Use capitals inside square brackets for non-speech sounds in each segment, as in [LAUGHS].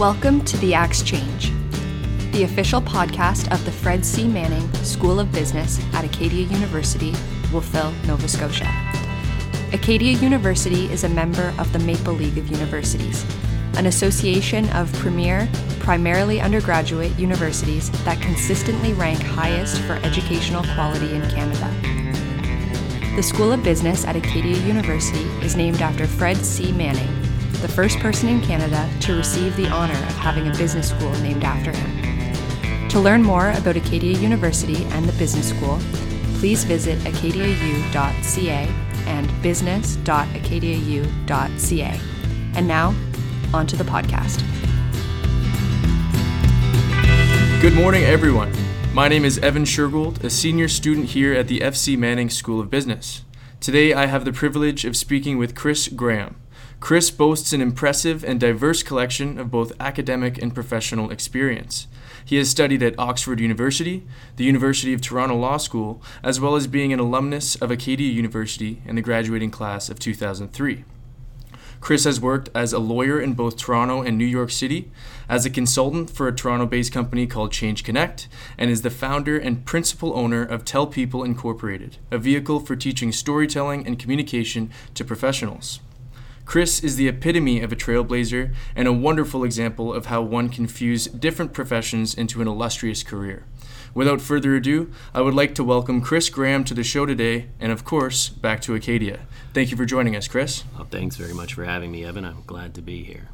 Welcome to The Axe Change, the official podcast of the Fred C. Manning School of Business at Acadia University, Wolfville, Nova Scotia. Acadia University is a member of the Maple League of Universities, an association of premier, primarily undergraduate universities that consistently rank highest for educational quality in Canada. The School of Business at Acadia University is named after Fred C. Manning, the first person in Canada to receive the honour of having a business school named after him. To learn more about Acadia University and the business school, please visit acadiau.ca and business.acadiau.ca. And now, on to the podcast. Good morning, everyone. My name is Evan Shergold, a senior student here at the FC Manning School of Business. Today, I have the privilege of speaking with Chris Graham. Chris boasts an impressive and diverse collection of both academic and professional experience. He has studied at Oxford University, the University of Toronto Law School, as well as being an alumnus of Acadia University in the graduating class of 2003. Chris has worked as a lawyer in both Toronto and New York City, as a consultant for a Toronto based company called Change Connect, and is the founder and principal owner of Tell People Incorporated, a vehicle for teaching storytelling and communication to professionals. Chris is the epitome of a trailblazer and a wonderful example of how one can fuse different professions into an illustrious career. Without further ado, I would like to welcome Chris Graham to the show today, and of course, back to Acadia. Thank you for joining us, Chris. Well, thanks very much for having me, Evan. I'm glad to be here.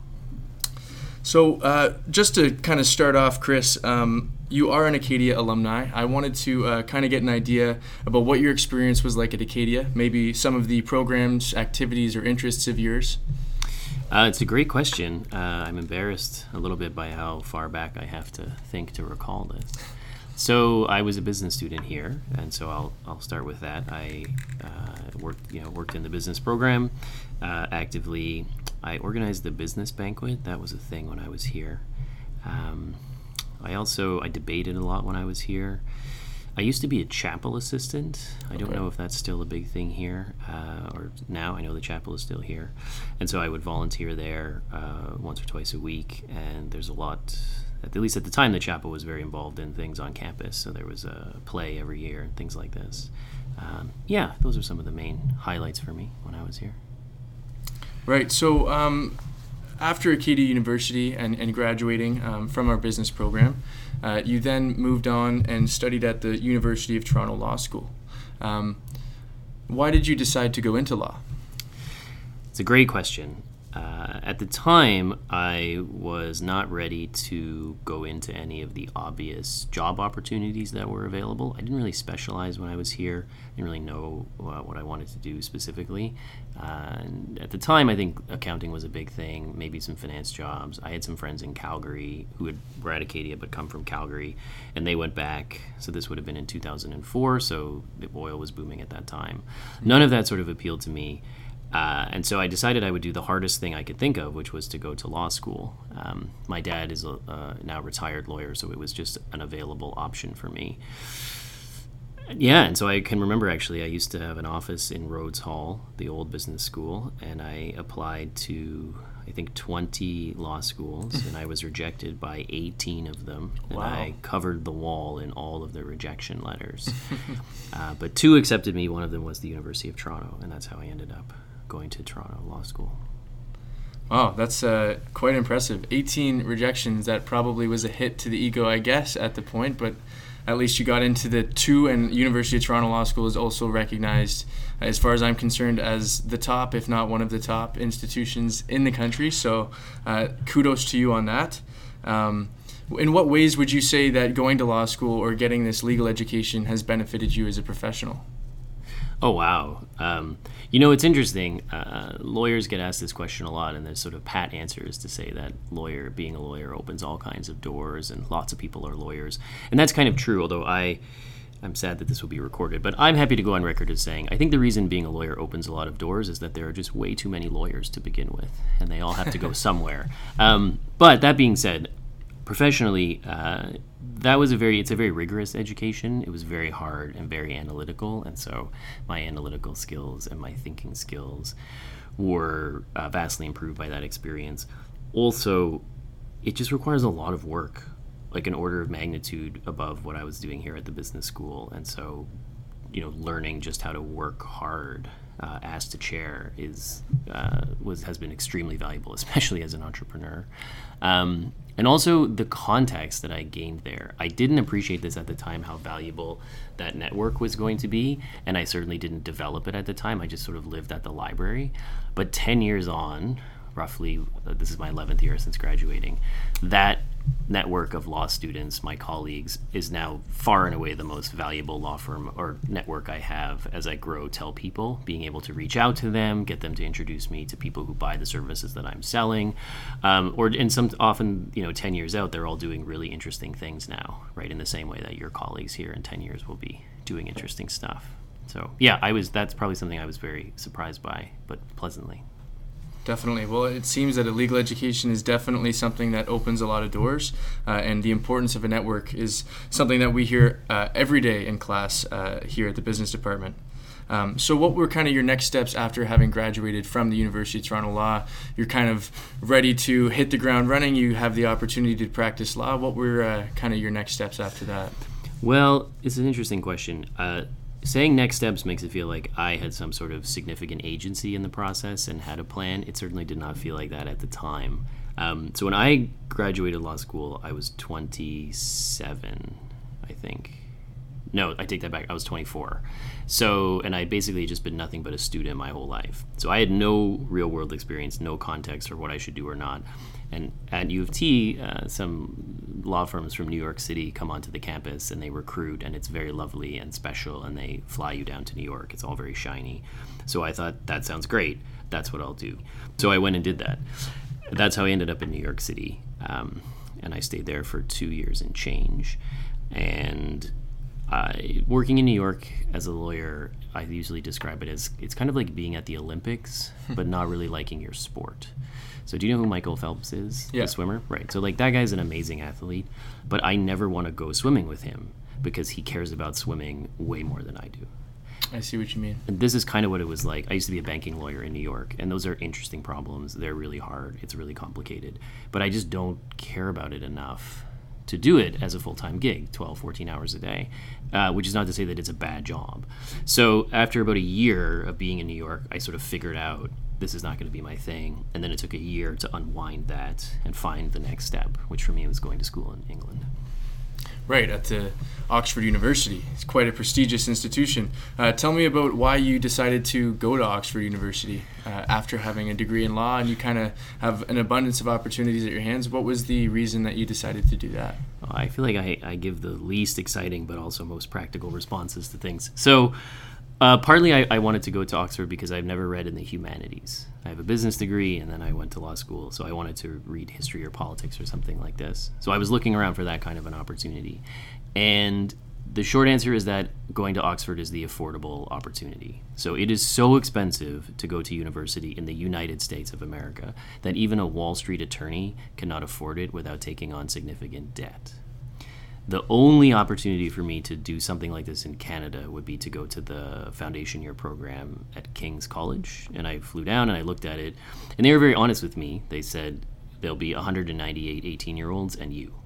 So, uh, just to kind of start off, Chris, um, you are an Acadia alumni. I wanted to uh, kind of get an idea about what your experience was like at Acadia, maybe some of the programs, activities, or interests of yours. Uh, it's a great question. Uh, I'm embarrassed a little bit by how far back I have to think to recall this. So I was a business student here, and so I'll, I'll start with that. I uh, worked you know worked in the business program uh, actively. I organized the business banquet. That was a thing when I was here. Um, I also I debated a lot when I was here. I used to be a chapel assistant. I don't know if that's still a big thing here uh, or now. I know the chapel is still here, and so I would volunteer there uh, once or twice a week. And there's a lot at least at the time, the chapel was very involved in things on campus. So there was a play every year and things like this. Um, yeah, those are some of the main highlights for me when I was here. Right. So um, after Acadia University and, and graduating um, from our business program, uh, you then moved on and studied at the University of Toronto Law School. Um, why did you decide to go into law? It's a great question. Uh, at the time, I was not ready to go into any of the obvious job opportunities that were available. I didn't really specialize when I was here. I didn't really know uh, what I wanted to do specifically. Uh, and at the time, I think accounting was a big thing, maybe some finance jobs. I had some friends in Calgary who had, were at Acadia but come from Calgary, and they went back. So this would have been in 2004, so the oil was booming at that time. None of that sort of appealed to me. Uh, and so I decided I would do the hardest thing I could think of, which was to go to law school. Um, my dad is a uh, now retired lawyer, so it was just an available option for me. Yeah, and so I can remember actually, I used to have an office in Rhodes Hall, the old business school, and I applied to, I think, 20 law schools, and I was rejected by 18 of them. And Wow. I covered the wall in all of the rejection letters. [LAUGHS] uh, but two accepted me, one of them was the University of Toronto, and that's how I ended up going to Toronto Law School. Wow, that's uh, quite impressive. 18 rejections. That probably was a hit to the ego, I guess, at the point, but at least you got into the two, and University of Toronto Law School is also recognized, as far as I'm concerned, as the top, if not one of the top institutions in the country. So uh, kudos to you on that. Um, in what ways would you say that going to law school or getting this legal education has benefited you as a professional? Oh wow! Um, you know it's interesting. Uh, lawyers get asked this question a lot, and the sort of pat answers to say that lawyer, being a lawyer, opens all kinds of doors, and lots of people are lawyers, and that's kind of true. Although I, I'm sad that this will be recorded, but I'm happy to go on record as saying I think the reason being a lawyer opens a lot of doors is that there are just way too many lawyers to begin with, and they all have to go [LAUGHS] somewhere. Um, but that being said, professionally, uh, that was a very it's a very rigorous education. It was very hard and very analytical, and so my analytical skills and my thinking skills were uh, vastly improved by that experience. Also, it just requires a lot of work, like an order of magnitude above what I was doing here at the business school. And so, you know, learning just how to work hard uh, to chair is uh, was has been extremely valuable, [LAUGHS] especially as an entrepreneur. Um, and also the context that I gained there. I didn't appreciate this at the time how valuable that network was going to be, and I certainly didn't develop it at the time. I just sort of lived at the library. But 10 years on, roughly, uh, this is my 11th year since graduating, that network of law students, my colleagues, is now far and away the most valuable law firm or network I have as I grow, tell people, being able to reach out to them, get them to introduce me to people who buy the services that I'm selling. Um, or, and some often, you know, 10 years out, they're all doing really interesting things now, right? In the same way that your colleagues here in 10 years will be doing interesting stuff. So, yeah, I was, that's probably something I was very surprised by, but pleasantly. Definitely. Well, it seems that a legal education is definitely something that opens a lot of doors, uh, and the importance of a network is something that we hear uh, every day in class uh, here at the business department. Um, so, what were kind of your next steps after having graduated from the University of Toronto Law? You're kind of ready to hit the ground running. You have the opportunity to practice law. What were uh, kind of your next steps after that? Well, it's an interesting question. Saying next steps makes it feel like I had some sort of significant agency in the process and had a plan. It certainly did not feel like that at the time. Um, so when I graduated law school, I was 27, I think. No, I take that back. I was 24. So, and I basically just been nothing but a student my whole life. So I had no real world experience, no context for what I should do or not. And at U of T, uh, some law firms from New York City come onto the campus and they recruit, and it's very lovely and special, and they fly you down to New York. It's all very shiny. So I thought, that sounds great. That's what I'll do. So I went and did that. That's how I ended up in New York City. Um, and I stayed there for two years and change. And uh, working in New York as a lawyer, I usually describe it as it's kind of like being at the Olympics, [LAUGHS] but not really liking your sport. So do you know who Michael Phelps is? Yeah. The swimmer? Right. So like that guy's an amazing athlete, but I never want to go swimming with him because he cares about swimming way more than I do. I see what you mean. And this is kind of what it was like. I used to be a banking lawyer in New York, and those are interesting problems. They're really hard. It's really complicated. But I just don't care about it enough to do it as a full-time gig 12 14 hours a day uh, which is not to say that it's a bad job so after about a year of being in new york i sort of figured out this is not going to be my thing and then it took a year to unwind that and find the next step which for me was going to school in england Right, at the Oxford University. It's quite a prestigious institution. Uh, tell me about why you decided to go to Oxford University uh, after having a degree in law and you kind of have an abundance of opportunities at your hands. What was the reason that you decided to do that? I feel like I, I give the least exciting but also most practical responses to things. So, uh, partly I, I, wanted to go to Oxford because I've never read in the humanities. I have a business degree and then I went to law school, so I wanted to read history or politics or something like this. So I was looking around for that kind of an opportunity. And the short answer is that going to Oxford is the affordable opportunity. So it is so expensive to go to university in the United States of America that even a Wall Street attorney cannot afford it without taking on significant debt the only opportunity for me to do something like this in Canada would be to go to the foundation year program at King's College. And I flew down and I looked at it, and they were very honest with me. They said there'll be 198 18 year olds and you.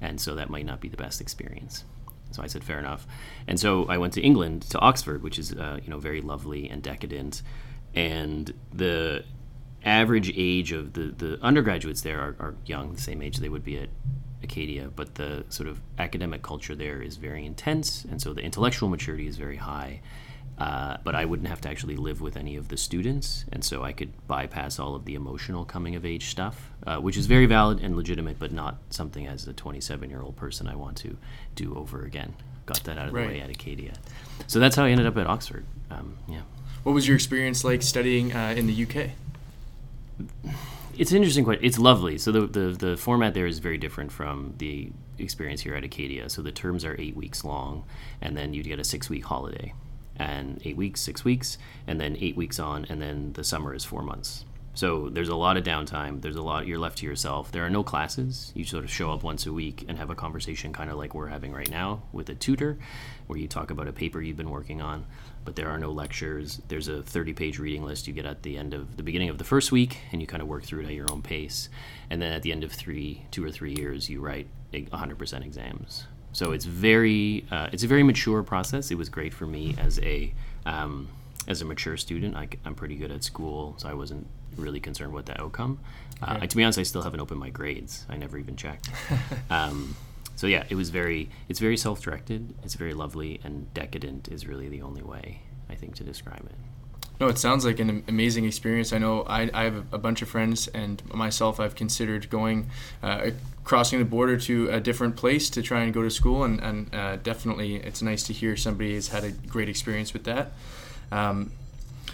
And so that might not be the best experience. So I said, fair enough. And so I went to England, to Oxford, which is, uh, you know, very lovely and decadent. And the average age of the, the undergraduates there are, are young, the same age they would be at Acadia, but the sort of academic culture there is very intense, and so the intellectual maturity is very high. Uh, but I wouldn't have to actually live with any of the students, and so I could bypass all of the emotional coming of age stuff, uh, which is very valid and legitimate, but not something as a 27 year old person I want to do over again. Got that out of right. the way at Acadia. So that's how I ended up at Oxford. Um, yeah. What was your experience like studying uh, in the UK? It's an interesting question. It's lovely. So the, the the format there is very different from the experience here at Acadia. So the terms are eight weeks long, and then you get a six week holiday, and eight weeks, six weeks, and then eight weeks on, and then the summer is four months. So there's a lot of downtime. There's a lot you're left to yourself. There are no classes. You sort of show up once a week and have a conversation, kind of like we're having right now with a tutor, where you talk about a paper you've been working on. But there are no lectures. There's a 30-page reading list you get at the end of the beginning of the first week, and you kind of work through it at your own pace. And then at the end of three, two or three years, you write 100% exams. So it's very, uh, it's a very mature process. It was great for me as a um, as a mature student, I, am pretty good at school, so I wasn't really concerned with the outcome. Uh, to be honest, I still haven't opened my grades. I never even checked. [LAUGHS] um, so yeah, it was very, it's very self-directed. It's very lovely, and decadent is really the only way I think to describe it. No, it sounds like an amazing experience. I know I, I have a bunch of friends, and myself, I've considered going, uh, crossing the border to a different place to try and go to school, and, and uh, definitely it's nice to hear somebody has had a great experience with that. Um,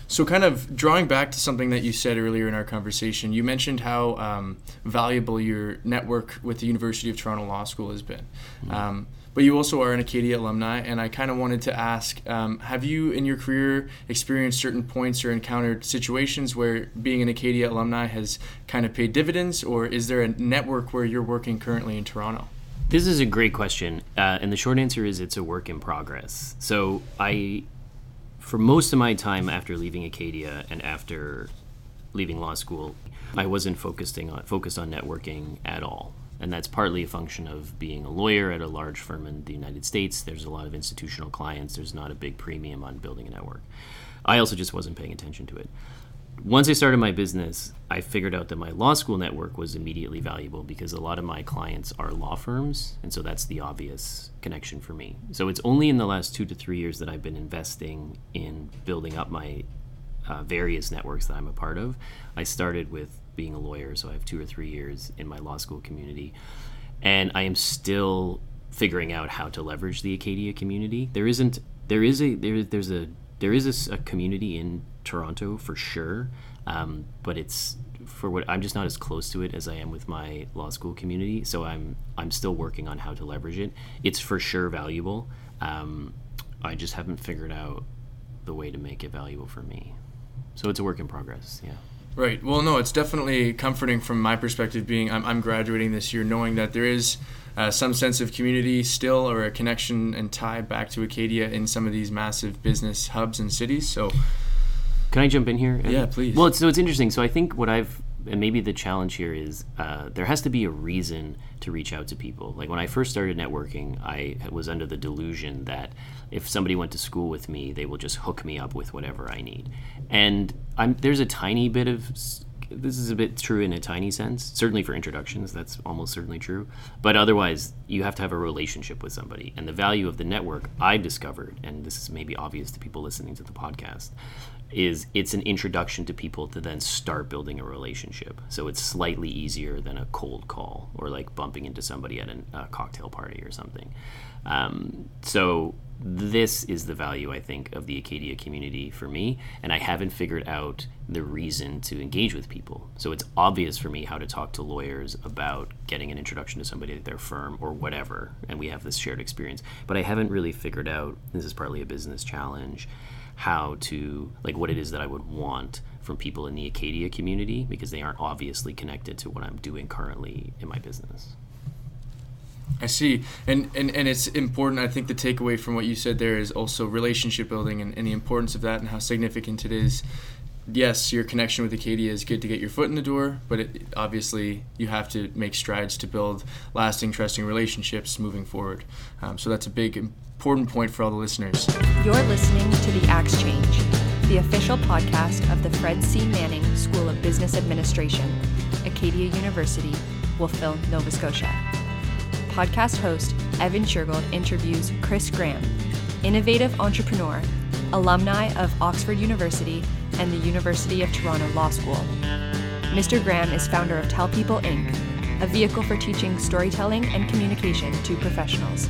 so, kind of drawing back to something that you said earlier in our conversation, you mentioned how um, valuable your network with the University of Toronto Law School has been. Mm-hmm. Um, but you also are an Acadia alumni, and I kind of wanted to ask um, have you in your career experienced certain points or encountered situations where being an Acadia alumni has kind of paid dividends, or is there a network where you're working currently in Toronto? This is a great question, uh, and the short answer is it's a work in progress. So I for most of my time after leaving Acadia and after leaving law school, I wasn't focusing on focused on networking at all. And that's partly a function of being a lawyer at a large firm in the United States. There's a lot of institutional clients. There's not a big premium on building a network. I also just wasn't paying attention to it once I started my business, I figured out that my law school network was immediately valuable because a lot of my clients are law firms, and so that's the obvious connection for me. So it's only in the last two to three years that I've been investing in building up my uh, various networks that I'm a part of. I started with being a lawyer, so I have two or three years in my law school community, and I am still figuring out how to leverage the Acadia community. There isn't there is a there there's a there is a, a community in Toronto for sure, um, but it's for what I'm just not as close to it as I am with my law school community. So I'm I'm still working on how to leverage it. It's for sure valuable. Um, I just haven't figured out the way to make it valuable for me. So it's a work in progress. Yeah. Right. Well, no, it's definitely comforting from my perspective. Being I'm, I'm graduating this year, knowing that there is uh, some sense of community still, or a connection and tie back to Acadia in some of these massive business hubs and cities. So can I jump in here? Yeah, please. Well, it's, so it's interesting. So I think what I've and maybe the challenge here is uh, there has to be a reason to reach out to people. Like when I first started networking, I was under the delusion that if somebody went to school with me, they will just hook me up with whatever I need. And I'm, there's a tiny bit of this is a bit true in a tiny sense. Certainly for introductions, that's almost certainly true. But otherwise, you have to have a relationship with somebody. And the value of the network I've discovered, and this is maybe obvious to people listening to the podcast, is it's an introduction to people to then start building a relationship. So it's slightly easier than a cold call or like bumping into somebody at a cocktail party or something. Um, so this is the value I think of the Acadia community for me, and I haven't figured out the reason to engage with people. So it's obvious for me how to talk to lawyers about getting an introduction to somebody at their firm or whatever, and we have this shared experience. But I haven't really figured out this is partly a business challenge how to like what it is that I would want from people in the Acadia community because they aren't obviously connected to what I'm doing currently in my business. I see. And, and and it's important. I think the takeaway from what you said there is also relationship building and, and the importance of that and how significant it is. Yes, your connection with Acadia is good to get your foot in the door, but it, obviously you have to make strides to build lasting, trusting relationships moving forward. Um, so that's a big, important point for all the listeners. You're listening to The Axe Change, the official podcast of the Fred C. Manning School of Business Administration, Acadia University, Wolfville, Nova Scotia podcast host Evan Shergold interviews Chris Graham, innovative entrepreneur, alumni of Oxford University and the University of Toronto Law School. Mr. Graham is founder of Tell People Inc., a vehicle for teaching storytelling and communication to professionals.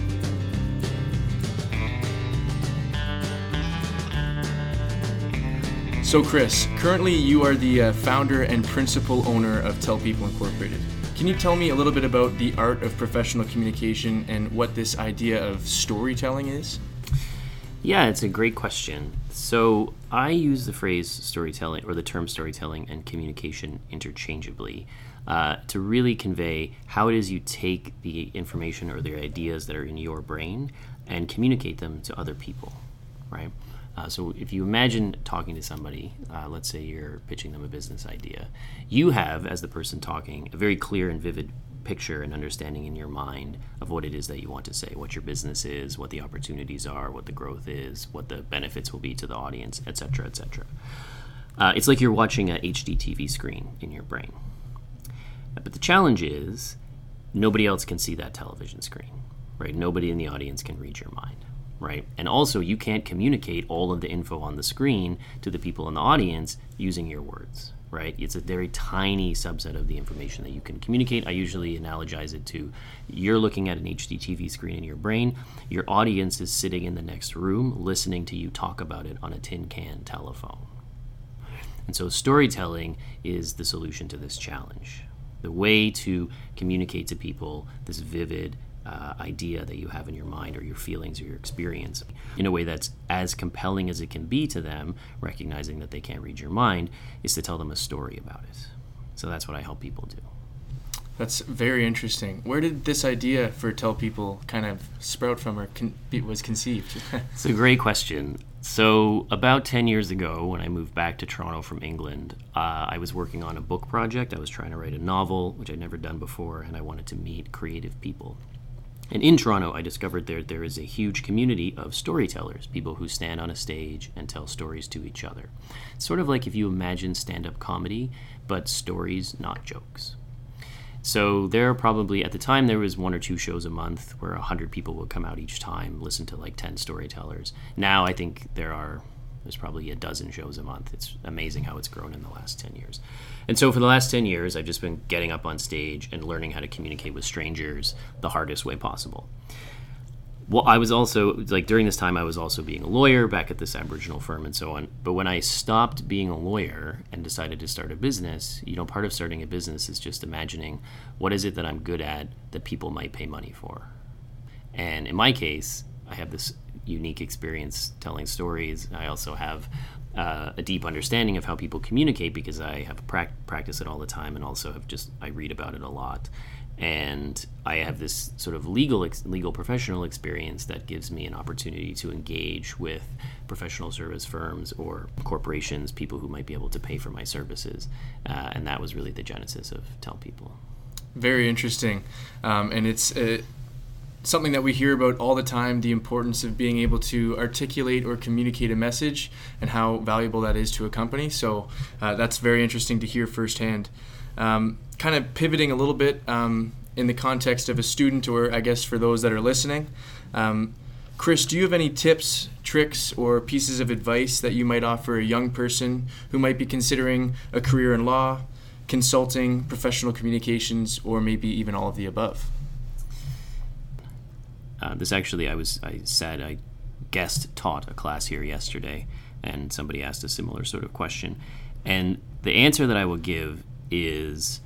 So, Chris, currently you are the uh, founder and principal owner of Tell People Incorporated. Can you tell me a little bit about the art of professional communication and what this idea of storytelling is? Yeah, it's a great question. So I use the phrase storytelling or the term storytelling and communication interchangeably uh, to really convey how it is you take the information or the ideas that are in your brain and communicate them to other people, right? Uh, so if you imagine talking to somebody, uh, let's say you're pitching them a business idea, you have, as the person talking, a very clear and vivid picture and understanding in your mind of what it is that you want to say, what your business is, what the opportunities are, what the growth is, what the benefits will be to the audience, etc., etc. Uh, it's like you're watching a HD TV screen in your brain. But the challenge is nobody else can see that television screen, right? Nobody in the audience can read your mind, right? And also, you can't communicate all of the info on the screen to the people in the audience using your words, right? It's a very tiny subset of the information that you can communicate. I usually analogize it to you're looking at an HD TV screen in your brain, your audience is sitting in the next room listening to you talk about it on a tin can telephone. And so, storytelling is the solution to this challenge the way to communicate to people this vivid uh, idea that you have in your mind or your feelings or your experience in a way that's as compelling as it can be to them, recognizing that they can't read your mind, is to tell them a story about it. So that's what I help people do. That's very interesting. Where did this idea for tell people kind of sprout from or con- was conceived? [LAUGHS] it's a great question. So, about 10 years ago, when I moved back to Toronto from England, uh, I was working on a book project. I was trying to write a novel, which I'd never done before, and I wanted to meet creative people. And in Toronto, I discovered there there is a huge community of storytellers, people who stand on a stage and tell stories to each other. It's Sort of like if you imagine stand up comedy, but stories, not jokes. So there are probably at the time there was one or two shows a month where hundred people would come out each time, listen to like ten storytellers. Now I think there are there's probably a dozen shows a month. It's amazing how it's grown in the last ten years. And so for the last ten years, I've just been getting up on stage and learning how to communicate with strangers the hardest way possible well, I was also like during this time I was also being a lawyer back at this Aboriginal firm and so on. But when I stopped being a lawyer and decided to start a business, you know, part of starting a business is just imagining what is it that I'm good at that people might pay money for. And in my case, I have this unique experience telling stories. I also have uh, a deep understanding of how people communicate because I have pra- practice it all the time and also have just I read about it a lot and I have this sort of legal ex- legal professional experience that gives me an opportunity to engage with professional service firms or corporations, people who might be able to pay for my services, uh, and that was really the genesis of Tell People. Very interesting, um, and it's. Uh, something that we hear about all the time the importance of being able to articulate or communicate a message and how valuable that is to a company. So uh, that's very interesting to hear firsthand. Um, kind of pivoting a little bit um, in the context of a student, or I guess for those that are listening. Um, Chris, do you have any tips, tricks, or pieces of advice that you might offer a young person who might be considering a career in law, consulting, professional communications, or maybe even all of the above? Uh, this actually, I was I said I guest taught a class here yesterday, and somebody asked a similar sort of question, and the answer that I will give is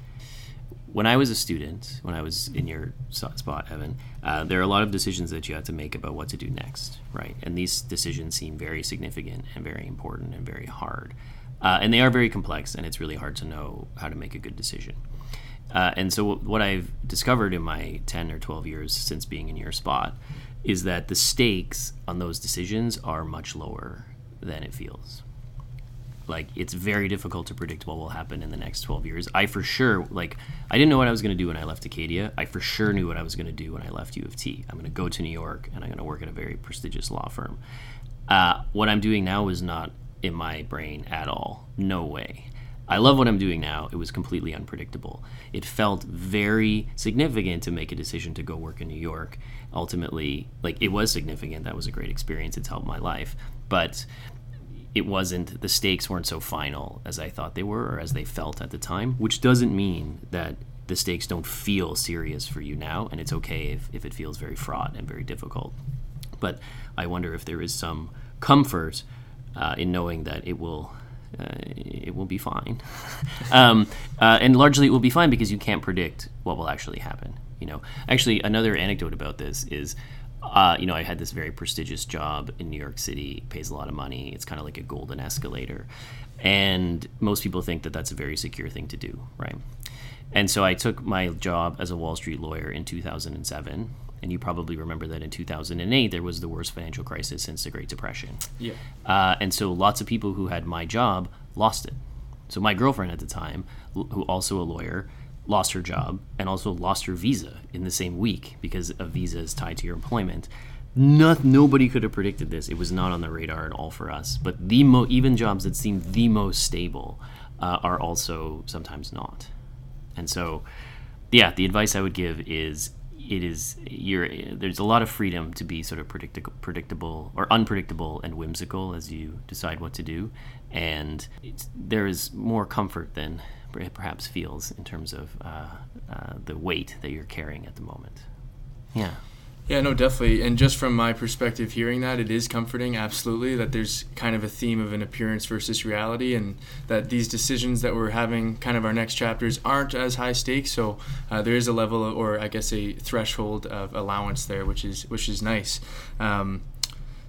when I was a student, when I was in your spot, Evan, uh, there are a lot of decisions that you have to make about what to do next, right? And these decisions seem very significant and very important and very hard. Uh, and they are very complex, and it's really hard to know how to make a good decision. Uh, and so, what I've discovered in my 10 or 12 years since being in your spot is that the stakes on those decisions are much lower than it feels. Like it's very difficult to predict what will happen in the next 12 years. I for sure like i didn't know what i was going to do when i left acadia. I for sure knew what i was going to do when i left u of t. I'm going to go to new york and i'm going to work at a very prestigious law firm. Uh, what i'm doing now is not in my brain at all. No way I love what I'm doing now. It was completely unpredictable. It felt very significant to make a decision to go work in New York. Ultimately, like it was significant. That was a great experience. It's helped my life. But it wasn't the stakes weren't so final as I thought they were or as they felt at the time, which doesn't mean that the stakes don't feel serious for you now, and it's okay if, if it feels very fraught and very difficult. But I wonder if there is some comfort uh, in knowing that it will uh, it will be fine, [LAUGHS] um, uh, and largely it will be fine because you can't predict what will actually happen. You know, actually, another anecdote about this is uh, you know, I had this very prestigious job in New York City, pays a lot of money. It's kind of like a golden escalator. And most people think that that's a very secure thing to do, right? And so I took my job as a Wall Street lawyer in 2007. And you probably remember that in 2008, there was the worst financial crisis since the Great Depression. Yeah. Uh, and so lots of people who had my job lost it. So my girlfriend at the time, who also a lawyer, lost her job and also lost her visa in the same week because a visa is tied to your employment. Not, nobody could have predicted this. It was not on the radar at all for us. But the mo- even jobs that seem the most stable uh, are also sometimes not. And so, yeah, the advice I would give is it is you're there's a lot of freedom to be sort of predictable, predictable or unpredictable and whimsical as you decide what to do, and there is more comfort than it perhaps feels in terms of uh, uh, the weight that you're carrying at the moment. Yeah. Yeah, no, definitely. And just from my perspective, hearing that, it is comforting, absolutely, that there's kind of a theme of an appearance versus reality, and that these decisions that we're having, kind of our next chapters, aren't as high stakes. So uh, there is a level, of, or I guess a threshold of allowance there, which is which is nice. Um,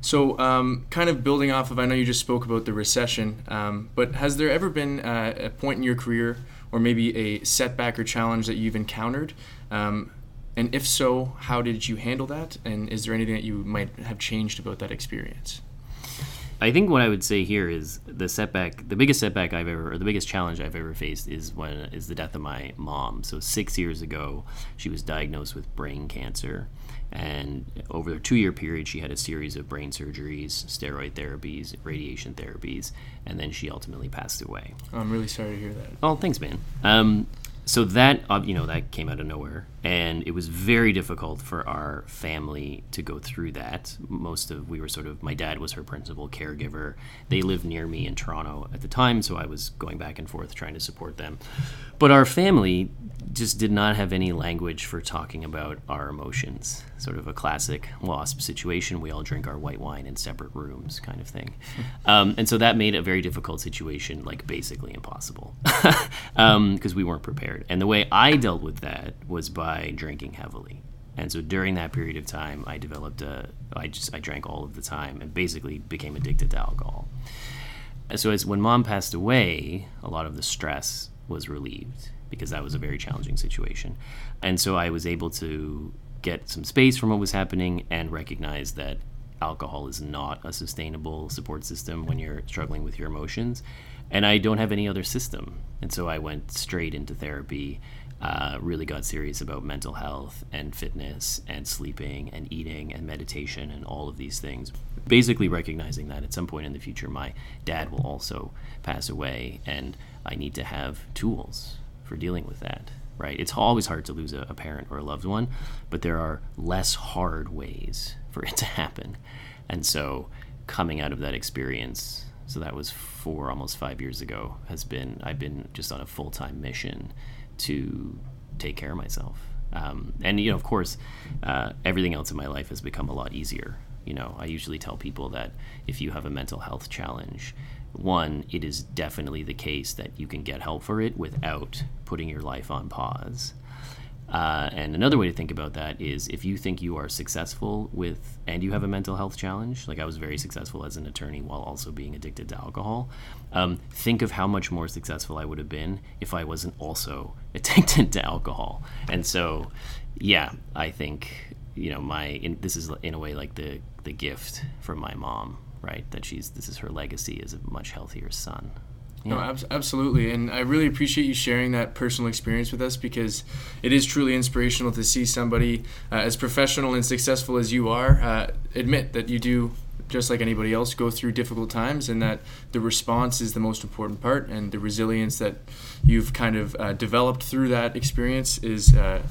so, um, kind of building off of, I know you just spoke about the recession, um, but has there ever been uh, a point in your career, or maybe a setback or challenge that you've encountered? Um, and if so, how did you handle that? And is there anything that you might have changed about that experience? I think what I would say here is the setback, the biggest setback I've ever, or the biggest challenge I've ever faced is when is the death of my mom. So six years ago, she was diagnosed with brain cancer, and over a two-year period, she had a series of brain surgeries, steroid therapies, radiation therapies, and then she ultimately passed away. I'm really sorry to hear that. Oh, thanks, man. Um, so that uh, you know that came out of nowhere and it was very difficult for our family to go through that. Most of we were sort of my dad was her principal caregiver. They lived near me in toronto at the time so i was going back and forth trying to support them. But our family just did not have any language for talking about our emotions. Sort of a classic wasp situation. We all drink our white wine in separate rooms kind of thing. Um, and so that made a very difficult situation like basically impossible. Because [LAUGHS] um, we weren't prepared. And the way i dealt with that was by drinking heavily and so during that period of time i developed a i just i drank all of the time and basically became addicted to alcohol so as when mom passed away a lot of the stress was relieved because that was a very challenging situation. And so I was able to get some space from what was happening and recognize that alcohol is not a sustainable support system when you're struggling with your emotions. And I don't have any other system. And so I went straight into therapy, uh, really got serious about mental health and fitness and sleeping and eating and meditation and all of these things. Basically, recognizing that at some point in the future, my dad will also pass away and I need to have tools for dealing with that, right? It's always hard to lose a, a parent or a loved one, but there are less hard ways for [LAUGHS] it to happen. And so coming out of that experience, so that was four, almost five years ago, has been, I've been just on a full time mission to take care of myself. Um, and, you know, of course, uh, everything else in my life has become a lot easier. You know, I usually tell people that if you have a mental health challenge, one, it is definitely the case that you can get help for it without putting your life on pause. Uh, and another way to think about that is if you think you are successful with, and you have a mental health challenge, like I was very successful as an attorney while also being addicted to alcohol, um, think of how much more successful I would have been if I wasn't also [LAUGHS] addicted to alcohol. And so, yeah, I think, you know, my, in, this is in a way like the, the gift from my mom right? That she's this is her legacy as a much healthier son. Yeah. No, ab- absolutely, and I really appreciate you sharing that personal experience with us because it is truly inspirational to see somebody uh, as professional and successful as you are uh, admit that you do just like anybody else go through difficult times and that the response is the most important part and the resilience that you've kind of uh, developed through that experience is uh,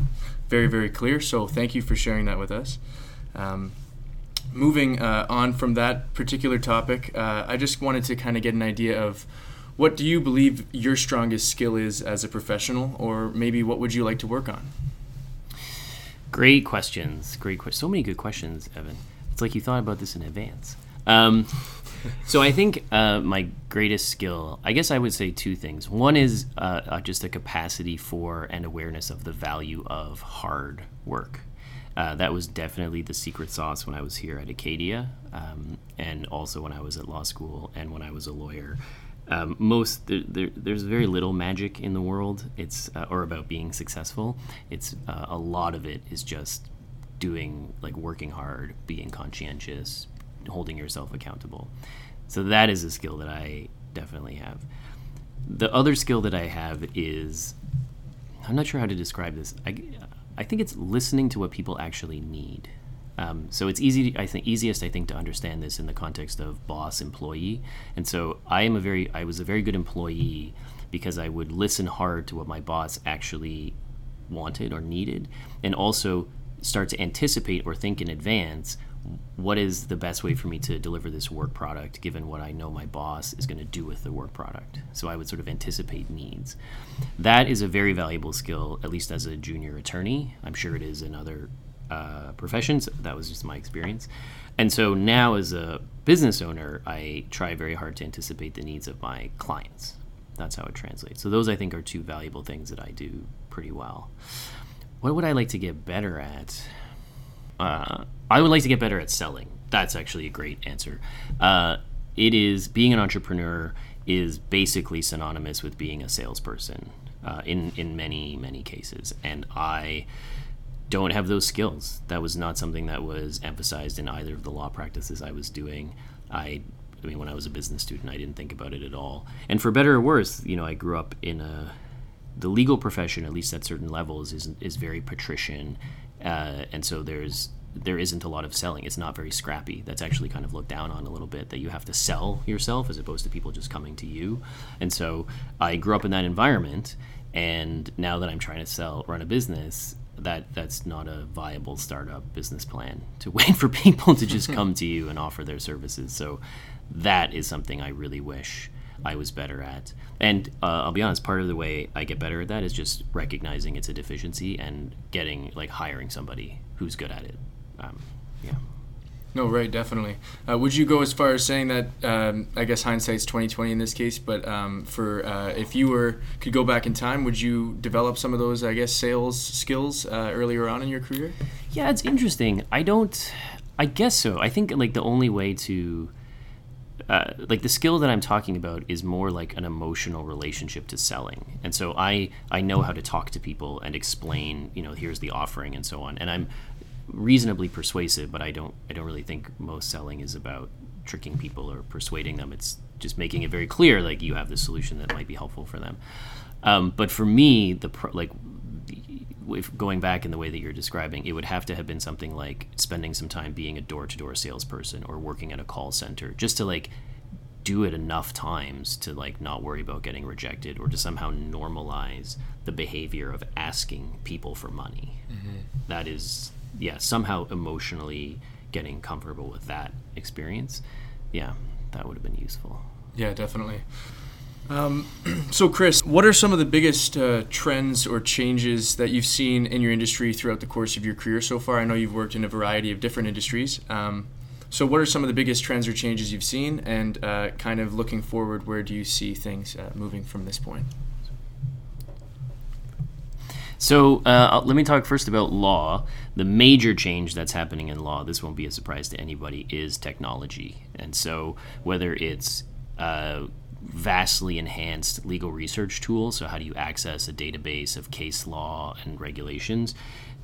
very very clear so thank you for sharing that with us um, moving uh, on from that particular topic, uh, I just wanted to kind of get an idea of what do you believe your strongest skill is as a professional, or maybe what would you like to work on? Great questions. Great questions. So many good questions, Evan. It's like you thought about this in advance. Um, [LAUGHS] so I think uh, my greatest skill, I guess I would say two things. One is uh, uh just a capacity for and awareness of the value of hard work. Uh, that was definitely the secret sauce when I was here at Acadia, um, and also when I was at law school and when I was a lawyer. Um, most there, there, there's very little magic in the world. It's uh, or about being successful. It's uh, a lot of it is just doing like working hard, being conscientious, holding yourself accountable. So that is a skill that I definitely have. The other skill that I have is I'm not sure how to describe this. I, I think it's listening to what people actually need. Um, so it's easy. I think easiest I think to understand this in the context of boss employee. And so I am a very I was a very good employee because I would listen hard to what my boss actually wanted or needed, and also start to anticipate or think in advance what is the best way for me to deliver this work product given what I know my boss is going to do with the work product. So I would sort of anticipate needs. That is a very valuable skill, at least as a junior attorney. I'm sure it is in other uh, professions. That was just my experience. And so now, as a business owner, I try very hard to anticipate the needs of my clients. That's how it translates. So, those I think are two valuable things that I do pretty well. What would I like to get better at? Uh, I would like to get better at selling. That's actually a great answer. Uh, it is being an entrepreneur is basically synonymous with being a salesperson uh, in in many many cases, and I don't have those skills. That was not something that was emphasized in either of the law practices I was doing. I I mean, when I was a business student, I didn't think about it at all. And for better or worse, you know, I grew up in a the legal profession, at least at certain levels, is is very patrician, uh, and so there's there isn't a lot of selling. It's not very scrappy. That's actually kind of looked down on a little bit. That you have to sell yourself as opposed to people just coming to you. And so I grew up in that environment, and now that I'm trying to sell, run a business, that that's not a viable startup business plan to [LAUGHS] wait for people to just come to you and offer their services. So that is something I really wish I was better at. And uh, I'll be honest, part of the way I get better at that is just recognizing it's a deficiency and getting like hiring somebody who's good at it. Um, yeah. No, right, definitely. Uh, would you go as far as saying that? Um, I guess hindsight's twenty twenty in this case, but um, for uh, if you were could go back in time, would you develop some of those, I guess, sales skills uh, earlier on in your career? Yeah, it's interesting. I don't. I guess so. I think like the only way to uh, like the skill that I'm talking about is more like an emotional relationship to selling, and so I I know how to talk to people and explain, you know, here's the offering and so on, and I'm reasonably persuasive, but I don't I don't really think most selling is about tricking people or persuading them. It's just making it very clear like you have this solution that might be helpful for them. Um, but for me, the pro- like if going back in the way that you're describing, it would have to have been something like spending some time being a door to door salesperson or working at a call center just to like do it enough times to like not worry about getting rejected or to somehow normalize the behavior of asking people for money. Mm-hmm. That is, yeah, somehow emotionally getting comfortable with that experience. Yeah, that would have been useful. Yeah, definitely. Um, [CLEARS THROAT] so, Chris, what are some of the biggest uh, trends or changes that you've seen in your industry throughout the course of your career so far? I know you've worked in a variety of different industries. Um, so, what are some of the biggest trends or changes you've seen, and uh, kind of looking forward, where do you see things uh, moving from this point? So, uh, let me talk first about law. The major change that's happening in law, this won't be a surprise to anybody, is technology. And so, whether it's uh, vastly enhanced legal research tools. So, how do you access a database of case law and regulations?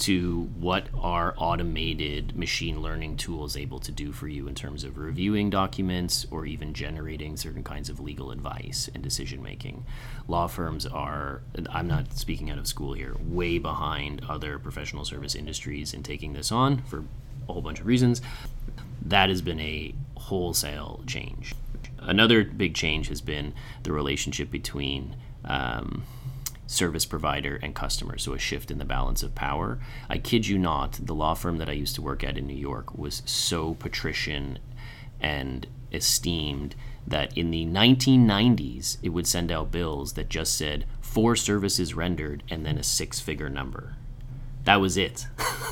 To what are automated machine learning tools able to do for you in terms of reviewing documents or even generating certain kinds of legal advice and decision making? Law firms are, I'm not speaking out of school here, way behind other professional service industries in taking this on for a whole bunch of reasons. That has been a wholesale change another big change has been the relationship between um, service provider and customer, so a shift in the balance of power. I kid you not, the law firm that I used to work at in New York was so patrician and esteemed that in the 1990s it would send out bills that just said for services rendered and then a six figure number. That was it.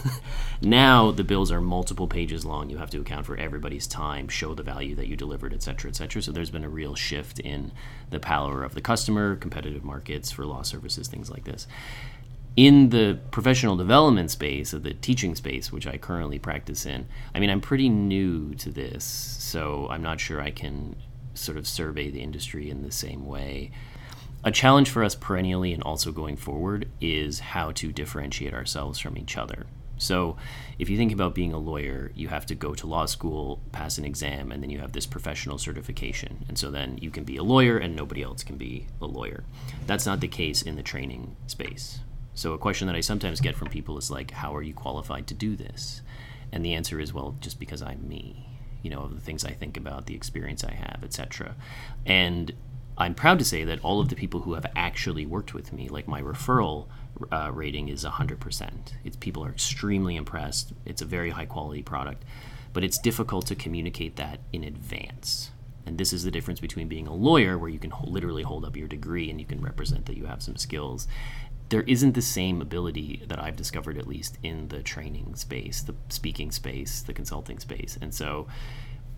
[LAUGHS] now the bills are multiple pages long. You have to account for everybody's time, show the value that you delivered, et cetera, et cetera. So there's been a real shift in the power of the customer, competitive markets for law services, things like this. in the professional development space of the teaching space which i currently practice in i mean i'm pretty new to this so i'm not sure i can sort of survey the industry in the same way a challenge for us perennially and also going forward is how to differentiate ourselves from each other so, if you think about being a lawyer, you have to go to law school, pass an exam, and then you have this professional certification. And so then you can be a lawyer and nobody else can be a lawyer. That's not the case in the training space. So, a question that I sometimes get from people is like, How are you qualified to do this? And the answer is, Well, just because I'm me, you know, of the things I think about, the experience I have, etc. And I'm proud to say that all of the people who have actually worked with me, like my referral uh, rating is 100%. It's, people are extremely impressed. It's a very high quality product, but it's difficult to communicate that in advance. And this is the difference between being a lawyer, where you can literally hold up your degree and you can represent that you have some skills. There isn't the same ability that I've discovered, at least in the training space, the speaking space, the consulting space. And so,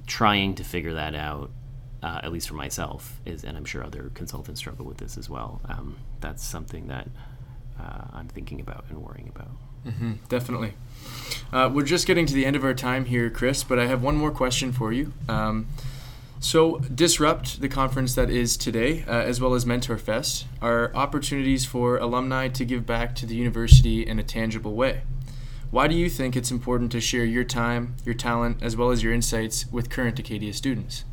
trying to figure that out uh, at least for myself, is, and I'm sure other consultants struggle with this as well. Um, that's something that uh, I'm thinking about and worrying about. Mm-hmm, definitely. Uh, we're just getting to the end of our time here, Chris, but I have one more question for you. Um, so, Disrupt, the conference that is today, uh, as well as Mentor Fest, are opportunities for alumni to give back to the university in a tangible way. Why do you think it's important to share your time, your talent, as well as your insights with current Acadia students?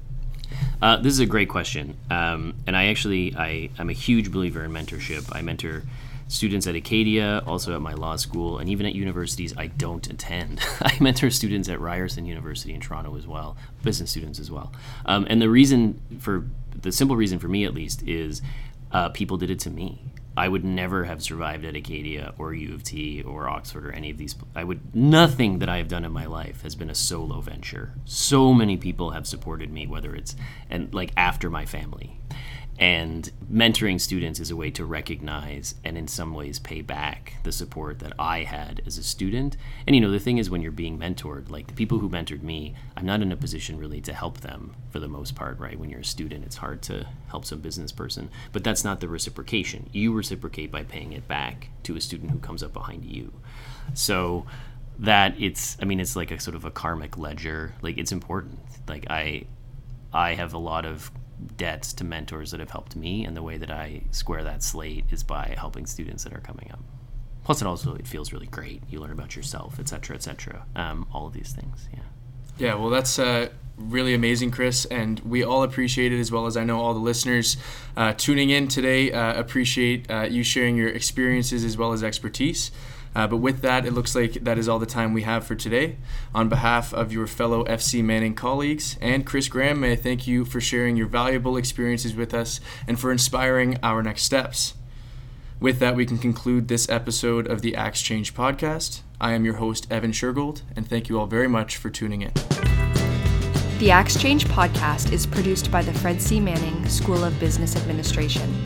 Uh, this is a great question, um, and I actually I, I'm a huge believer in mentorship. I mentor students at Acadia, also at my law school, and even at universities I don't attend. [LAUGHS] I mentor students at Ryerson University in Toronto as well, business students as well. Um, and the reason for the simple reason for me at least is uh, people did it to me. I would never have survived at Acadia or U of T or Oxford or any of these. I would nothing that I have done in my life has been a solo venture. So many people have supported me, whether it's and like after my family, and mentoring students is a way to recognize and in some ways pay back the support that I had as a student. And you know, the thing is when you're being mentored, like the people who mentored me, I'm not in a position really to help them for the most part, right? When you're a student, it's hard to help some business person, but that's not the reciprocation. You reciprocate by paying it back to a student who comes up behind you. So that it's I mean it's like a sort of a karmic ledger. Like it's important. Like I I have a lot of debts to mentors that have helped me, and the way that I square that slate is by helping students that are coming up. Plus, it also it feels really great. You learn about yourself, et cetera, et cetera. Um, all of these things, yeah. Yeah, well, that's uh, really amazing, Chris, and we all appreciate it as well as I know all the listeners uh, tuning in today uh, appreciate uh, you sharing your experiences as well as expertise. Uh, but with that, it looks like that is all the time we have for today. On behalf of your fellow FC Manning colleagues and Chris Graham, may I thank you for sharing your valuable experiences with us and for inspiring our next steps. With that, we can conclude this episode of the Axe Change podcast. I am your host, Evan Shergold, and thank you all very much for tuning in. The Axe Change podcast is produced by the Fred C. Manning School of Business Administration.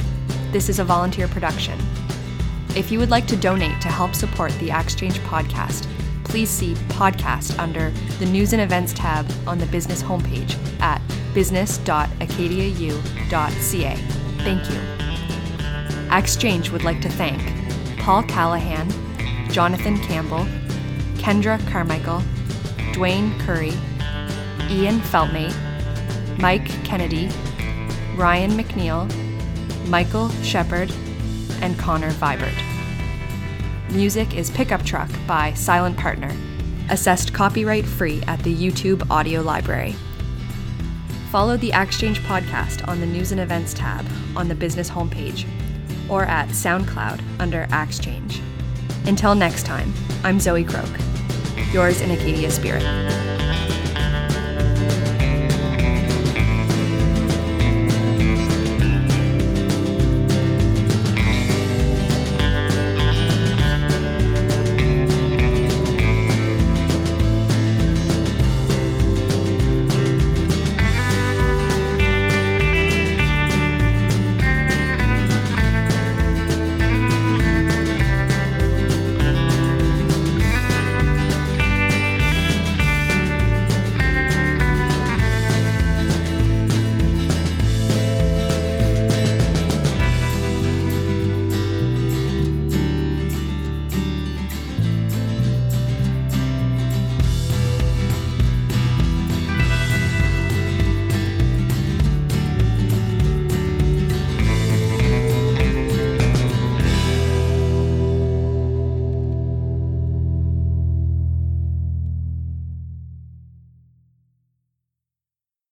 This is a volunteer production. If you would like to donate to help support the Exchange podcast, please see podcast under the News and Events tab on the business homepage at business.acadiau.ca. Thank you. Exchange would like to thank Paul Callahan, Jonathan Campbell, Kendra Carmichael, Dwayne Curry, Ian Feltmate, Mike Kennedy, Ryan McNeil, Michael Shepard, and Connor Vibert. Music is Pickup Truck by Silent Partner, assessed copyright free at the YouTube Audio Library. Follow the Exchange podcast on the News and Events tab on the business homepage or at SoundCloud under Exchange. Until next time, I'm Zoe Croak, yours in Acadia Spirit.